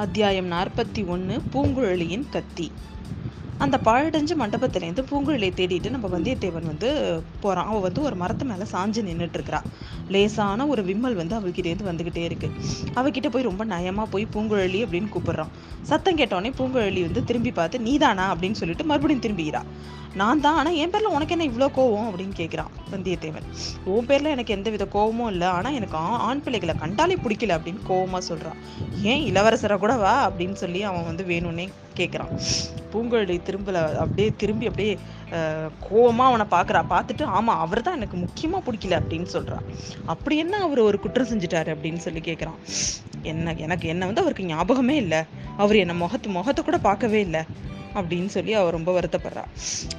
அத்தியாயம் நாற்பத்தி ஒன்று பூங்குழலியின் கத்தி. அந்த பாழடைஞ்ச மண்டபத்திலேருந்து பூங்குழலியை தேடிட்டு நம்ம வந்தியத்தேவன் வந்து போகிறான் அவள் வந்து ஒரு மரத்து மேலே சாஞ்சு நின்றுட்டு இருக்கிறா லேசான ஒரு விம்மல் வந்து அவள்கிட்டேருந்து வந்துக்கிட்டே இருக்கு. அவகிட்ட போய் ரொம்ப நயமாக போய் பூங்குழலி அப்படின்னு கூப்பிடுறான். சத்தம் கேட்டோடனே பூங்குழலி வந்து திரும்பி பார்த்து நீதானா? அப்படின்னு சொல்லிட்டு மறுபடியும் திரும்பிக்கிறா நான் தான் ஆனால் என் பேரில் உனக்கு என்ன இவ்வளோ கோவம் அப்படின்னு கேட்குறான் வந்தியத்தேவன். உன் பேரில் எனக்கு எந்த வித கோவமும் இல்லை ஆனால் எனக்கு ஆ- ஆண் பிள்ளைகளை கண்டாலே பிடிக்கல அப்படின்னு கோவமாக சொல்கிறான் ஏன் இளவரசரை கூட வா அப்படின்னு சொல்லி அவன் வந்து வேணும்னே கேட்குறான் பூங்கொழி திரும்பல அப்படியே திரும்பி அப்படியே கோவமாக அவனை பார்க்குறா பார்த்துட்டு ஆமாம் அவர் தான் எனக்கு முக்கியமாக பிடிக்கல அப்படின்னு சொல்கிறான் அப்படி என்ன அவர் ஒரு குற்றம் செஞ்சுட்டாரு அப்படின்னு சொல்லி கேட்குறான் என்ன எனக்கு என்ன வந்து அவருக்கு ஞாபகமே இல்லை. அவர் என்னை முகத்து முகத்தை கூட பார்க்கவே இல்லை. அப்படின்னு சொல்லி அவள் ரொம்ப வருத்தப்படுறா.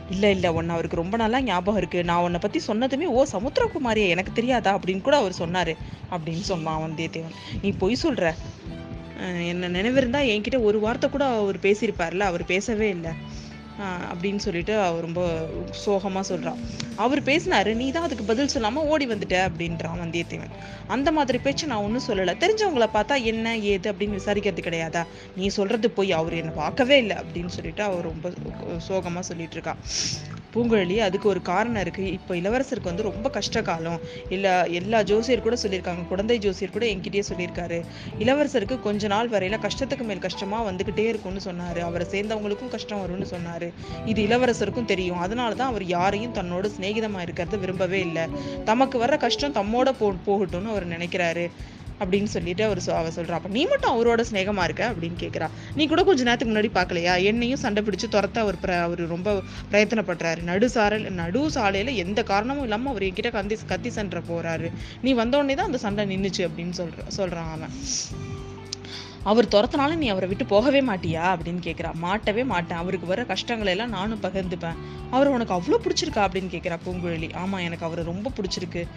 இல்லை இல்லை ஒன்று அவருக்கு ரொம்ப நல்லா ஞாபகம் இருக்குது நான் உன்னை பற்றி சொன்னதுமே ஓ சமுத்திரகுமாரியே? எனக்கு தெரியாதா? அப்படின்னு கூட அவர் சொன்னார். அப்படின்னு சொன்னான் வந்தியத்தேவன். நீ பொய் சொல்கிற என்ன நினைவிருந்தா என்கிட்ட ஒரு வார்த்தை கூட அவர் பேசியிருப்பார்ல அவர் பேசவே இல்லை. அப்படின்னு சொல்லிட்டு அவர் ரொம்ப சோகமாக சொல்கிறான் அவர் பேசினாரு நீ தான் அதுக்கு பதில் சொல்லாமல் ஓடி வந்துட்ட அப்படின்றான் வந்தியத்தேவன். அந்த மாதிரி பேச்சு நான் ஒன்றும் சொல்லலை. தெரிஞ்சவங்கள பார்த்தா என்ன ஏது அப்படின்னு விசாரிக்கிறது கிடையாதா? நீ சொல்கிறது போய் அவர் என்னை பார்க்கவே இல்லை அப்படின்னு சொல்லிட்டு அவர் ரொம்ப சோகமாக சொல்லிட்டு இருக்கான் பூங்குழலி அதுக்கு ஒரு காரணம் இருக்கு. இப்போ இளவரசருக்கு வந்து ரொம்ப கஷ்ட காலம். எல்லா ஜோசியர் கூட சொல்லியிருக்காங்க. குழந்தை ஜோசியர் கூட என்கிட்டயே சொல்லியிருக்காரு. இளவரசருக்கு கொஞ்ச நாள் வரையில கஷ்டத்துக்கு மேல் கஷ்டமா வந்துகிட்டே இருக்கும்னு சொன்னாரு. அவரை சேர்ந்தவங்களுக்கும் கஷ்டம் வரும்னு சொன்னாரு. இது இளவரசருக்கும் தெரியும். அதனால தான் அவர் யாரையும் தன்னோட சிநேகிதமா இருக்கிறத விரும்பவே இல்லை. தமக்கு வர்ற கஷ்டம் தம்மோட போ போகட்டும்னு அவர் நினைக்கிறாரு. அப்படின்னு சொல்லிட்டு அவர் சொ- அவ சொல்றா. அப்ப நீ மட்டும் அவரோட ஸ்நேகமாக இருக்க அப்படின்னு கேக்குறா. நீ கூட கொஞ்ச நேரத்துக்கு முன்னாடி பார்க்கலையா என்னையும் சண்டை பிடிச்சு துரத்த அவர் அவர் ரொம்ப பிரயத்தனப்படுறாரு. நடு சாரல் நடு சாலையில எந்த காரணமும் இல்லாம அவர் என்கிட்ட கந்தி கத்தி சண்டை போறாரு. நீ வந்த உடனே தான் அந்த சண்டை நின்றுச்சு அப்படின்னு சொல்ற சொல்றான் அவன். அவர் துரத்தினாலும் நீ அவரை விட்டு போகவே மாட்டியா? அப்படின்னு கேட்குறா மாட்டவே மாட்டேன். அவருக்கு வர கஷ்டங்களை எல்லாம் நானும் பகிர்ந்துப்பேன். அவர் உனக்கு அவ்வளோ பிடிச்சிருக்கா? அப்படின்னு கேட்குறா பூங்குழலி. ஆமாம் எனக்கு அவரை ரொம்ப பிடிச்சிருக்கு.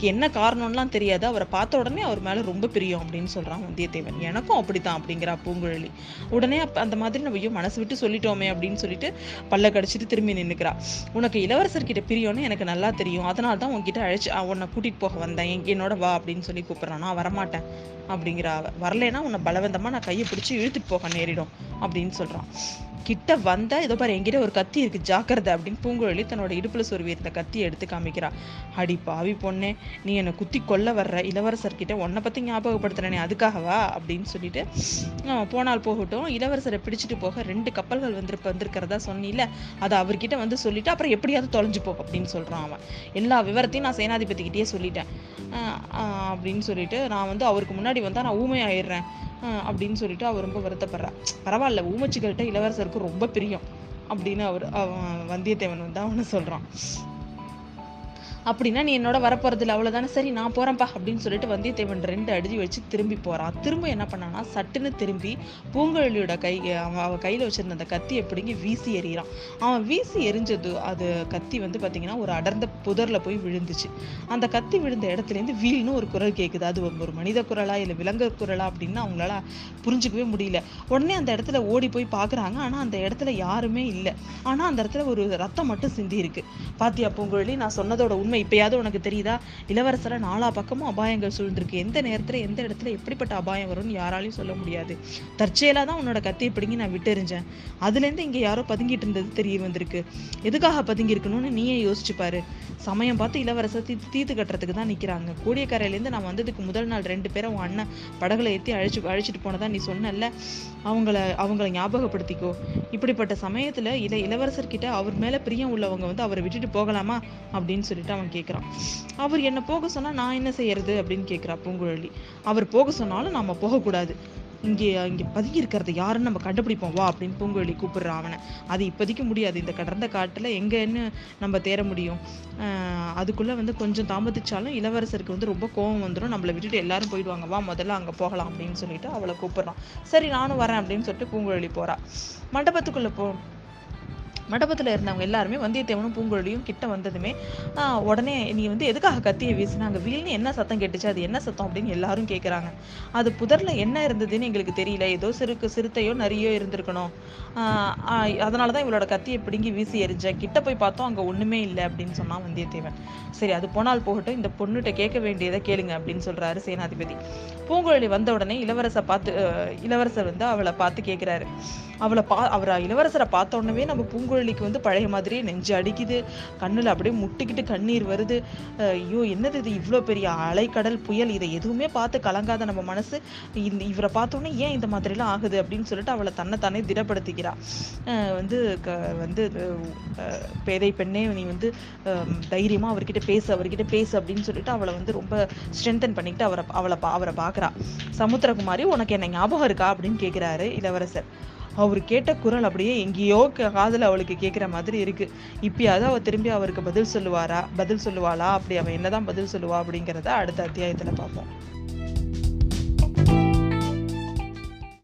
என்ன காரணம்லாம் தெரியாது. அவரை பார்த்த உடனே அவர் மேலே ரொம்ப பிரியம் அப்படின்னு சொல்கிறான் வந்தியத்தேவன். எனக்கும் அப்படித்தான் அப்படிங்கிறா பூங்குழலி. உடனே அப்ப அந்த மாதிரி நம்ம ஐயோ மனசு விட்டு சொல்லிட்டோமே அப்படின்னு சொல்லிட்டு பல்ல கடிச்சிட்டு திரும்பி நின்றுக்கிறா உனக்கு இளவரசர்கிட்ட பிரியம்னு எனக்கு நல்லா தெரியும். அதனால தான் உங்ககிட்ட அழைச்சு உன்னை கூட்டிகிட்டு போக வந்தேன். என்னோட வா அப்படின்னு சொல்லி கூப்பிட்றான். நான் வரமாட்டேன் அப்படிங்கிற அவ. வரலைன்னா உன்னை பலவந்தமாக நான் கையை பிடிச்சி இழுத்துட்டு போக நேரிடும் அப்படின்னு சொல்றான். கிட்ட வந்தா இதோ பாரு என்கிட்ட ஒரு கத்தி இருக்கு ஜாக்கிரதை அப்படின்னு பூங்குழலி தன்னோட இடுப்புல சொருவி இருந்த கத்தியை எடுத்து காமிக்கிறா. அடி பாவி பொண்ணே நீ என்னை குத்தி கொல்ல வர்ற இளவரசர்கிட்ட உன்னை பத்தி ஞாபகப்படுத்துறனே அதுக்காகவா அப்படின்னு சொல்லிட்டு போனால் போகட்டும் இளவரசரை பிடிச்சிட்டு போக ரெண்டு கப்பல்கள் வந்து வந்திருக்கிறதா சொன்னில அதை அவர்கிட்ட வந்து சொல்லிட்டு அப்புறம் எப்படியாவது தொலைஞ்சு போ அப்படின்னு சொல்றான் அவன். எல்லா விவரத்தையும் நான் சேனாதிபதிக்கிட்டே சொல்லிட்டேன். ஆஹ் அப்படின்னு சொல்லிட்டு நான் வந்து அவருக்கு முன்னாடி வந்தா நான் ஊமை ஆயிடுறேன் அப்படின்னு சொல்லிட்டு அவர் ரொம்ப வருத்தப்படுறா. பரவாயில்ல ஊமச்சிகள்கிட்ட இளவரசருக்கு ரொம்ப பிரியம் அப்படின்னு அவர் அவன் வந்தியத்தேவன் வந்து அவனை சொல்கிறான் அப்படின்னா நீ என்னோட வரப்போகிறதில்ல அவ்வளோதானே சரி நான் போறேன்ப்பா அப்படின்னு சொல்லிட்டு வந்தியத்தேவன் ரெண்டு அடி வச்சு திரும்பி போறான் திரும்ப என்ன பண்ணானா சட்டுன்னு திரும்பி பூங்குழலியோட கை அவன் அவ கையில வச்சிருந்த அந்த கத்தியை பிடுங்கி வீசி எறிகிறான். அவன் வீசி எரிஞ்சது அது கத்தி வந்து பாத்தீங்கன்னா ஒரு அடர்ந்த புதர்ல போய் விழுந்துச்சு. அந்த கத்தி விழுந்த இடத்துலேருந்து வீல்னு ஒரு குரல் கேட்குது அது ஒரு மனித குரலா இல்லை விலங்கு குரலா அப்படின்னு அவங்களால புரிஞ்சுக்கவே முடியல. உடனே அந்த இடத்துல ஓடி போய் பாக்குறாங்க. ஆனா அந்த இடத்துல யாருமே இல்லை. ஆனா அந்த இடத்துல ஒரு ரத்தம் மட்டும் சிந்தி இருக்கு பாத்தியா பூங்குழலி? நான் சொன்னதோட உண்மை இப்பயாவது உனக்கு தெரியுதா? இளவரசரை நாலா பக்கமும் அபாயங்கள் சூழ்ந்திருக்கு. எந்த நேரத்துல எந்த இடத்துல எப்படிப்பட்ட அபாயம் வரும்னு யாராலையும் சொல்ல முடியாது. தற்செயலா தான் உன்னோட கத்தியை பிடுங்கி நான் விட்டெறிஞ்சேன். அதுல இருந்து இங்க யாரோ பதுங்கிட்டு இருந்தது தெரிய வந்திருக்கு. எதுக்காக பதுங்கி இருக்கணும்னு நீயே யோசிச்சு பாரு. சமயம் பார்த்து இளவரசர் தீ தீத்து கட்டுறதுக்கு தான் நிக்கிறாங்க. கோடியக்கரையிலேருந்து நான் வந்ததுக்கு முதல் நாள் ரெண்டு பேரும் உன் அண்ணன் படகுல ஏற்றி அழைச்சி அழைச்சிட்டு போனதா நீ சொன்னல்ல? அவங்கள அவங்கள ஞாபகப்படுத்திக்கோ. இப்படிப்பட்ட சமயத்துல இதை இளவரசர்கிட்ட அவர் மேல பிரியம் உள்ளவங்க வந்து அவரை விட்டுட்டு போகலாமா அப்படின்னு சொல்லிட்டு அவன் கேட்குறான் அவர் என்னை போக சொன்னா நான் என்ன செய்யறது அப்படின்னு கேட்குறா பூங்குழலி. அவர் போக சொன்னாலும் நாம போகக்கூடாது. இங்கே இங்கே பதுங்கி யாருன்னு நம்ம கண்டுபிடிப்போம். வா அப்படின்னு பூங்குழலி கூப்பிடுறான் அவனை. அது இப்போதைக்கு முடியாது. இந்த கடந்த காட்டில் எங்கேன்னு நம்ம தேர முடியும். அதுக்குள்ளே வந்து கொஞ்சம் தாமதிச்சாலும் இளவரசருக்கு வந்து ரொம்ப கோவம் வந்துடும். நம்மளை விட்டுட்டு எல்லாரும் போயிடுவாங்க. வா முதல்ல அங்கே போகலாம் அப்படின்னு சொல்லிட்டு அவளை கூப்பிட்றான் சரி நானும் வரேன் அப்படின்னு சொல்லிட்டு பூங்குழலி போகிறா மண்டபத்துக்குள்ளே போ. மண்டபத்தில் இருந்தவங்க எல்லாருமே வந்தியத்தேவனும் பூங்குழலியும் கிட்ட வந்ததுமே உடனே நீ வந்து எதுக்காக கத்தியை வீசினாங்க? வீல்னு என்ன சத்தம் கேட்டுச்சு? அது என்ன சத்தம்? அப்படின்னு எல்லாரும் கேட்குறாங்க அது புதரில் என்ன இருந்ததுன்னு எங்களுக்கு தெரியல. ஏதோ சிறுக்கு சிறுத்தையோ நரியோ இருந்திருக்கணும். அதனால தான் இவளோட கத்தியை பிடுங்கி வீசி எரிஞ்சேன் கிட்ட போய் பார்த்தோம் அங்கே ஒன்றுமே இல்லை அப்படின்னு சொன்னான் வந்தியத்தேவன். சரி அது போனால் போகட்டும். இந்த பொண்ணுகிட்ட கேட்க வேண்டியதை கேளுங்க அப்படின்னு சொல்கிறாரு சேனாதிபதி. பூங்குழலி வந்த உடனே இளவரசை பார்த்து இளவரசர் வந்து அவளை பார்த்து கேட்குறாரு அவளை பா அவரை இளவரசரை பார்த்த உடனே நம்ம பூங்குழலிக்கு வந்து பழைய மாதிரியே நெஞ்சு அடிக்குது. கண்ணில் அப்படியே முட்டிக்கிட்டு கண்ணீர் வருது. ஐயோ என்னது இது? இவ்வளோ பெரிய அலைக்கடல் புயல். இதை எதுவுமே பார்த்து கலங்காத நம்ம மனசு. இந்த இவரை பார்த்தோன்னே ஏன் இந்த மாதிரிலாம் ஆகுது அப்படின்னு சொல்லிட்டு அவளை தன்னைத்தானே திடப்படுத்திக்கிறா வந்து க வந்து பேதை பெண்ணே நீ வந்து தைரியமாக அவர்கிட்ட பேசு அவர்கிட்ட பேசு அப்படின்னு சொல்லிட்டு அவளை வந்து ரொம்ப ஸ்ட்ரென்தன் பண்ணிக்கிட்டு அவரை அவளை பா- அவரை பார்க்குறா. சமுத்திரகுமாரி உனக்கு என்ன ஞாபகம் இருக்கா அப்படின்னு கேட்குறாரு இளவரசர். அவர் கேட்ட குரல் அப்படியே எங்கேயோ க- அவளுக்கு கேட்குற மாதிரி இருக்குது இப்பயாவது அவள் திரும்பி அவருக்கு பதில் சொல்லுவாரா பதில் சொல்லுவாளா? அப்படி அவள் என்னதான் பதில் சொல்லுவா அப்படிங்கிறத அடுத்த அத்தியாயத்தில் பார்ப்போம்